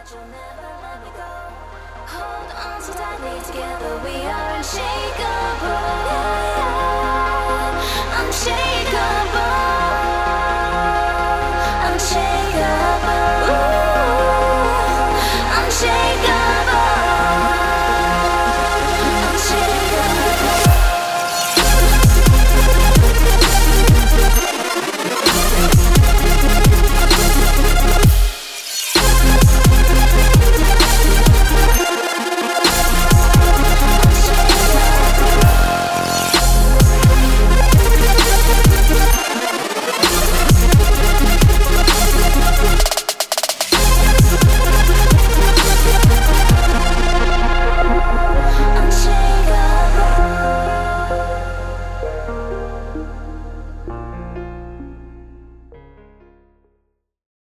that you'll never let me go. Hold on so tightly together, we are in shape.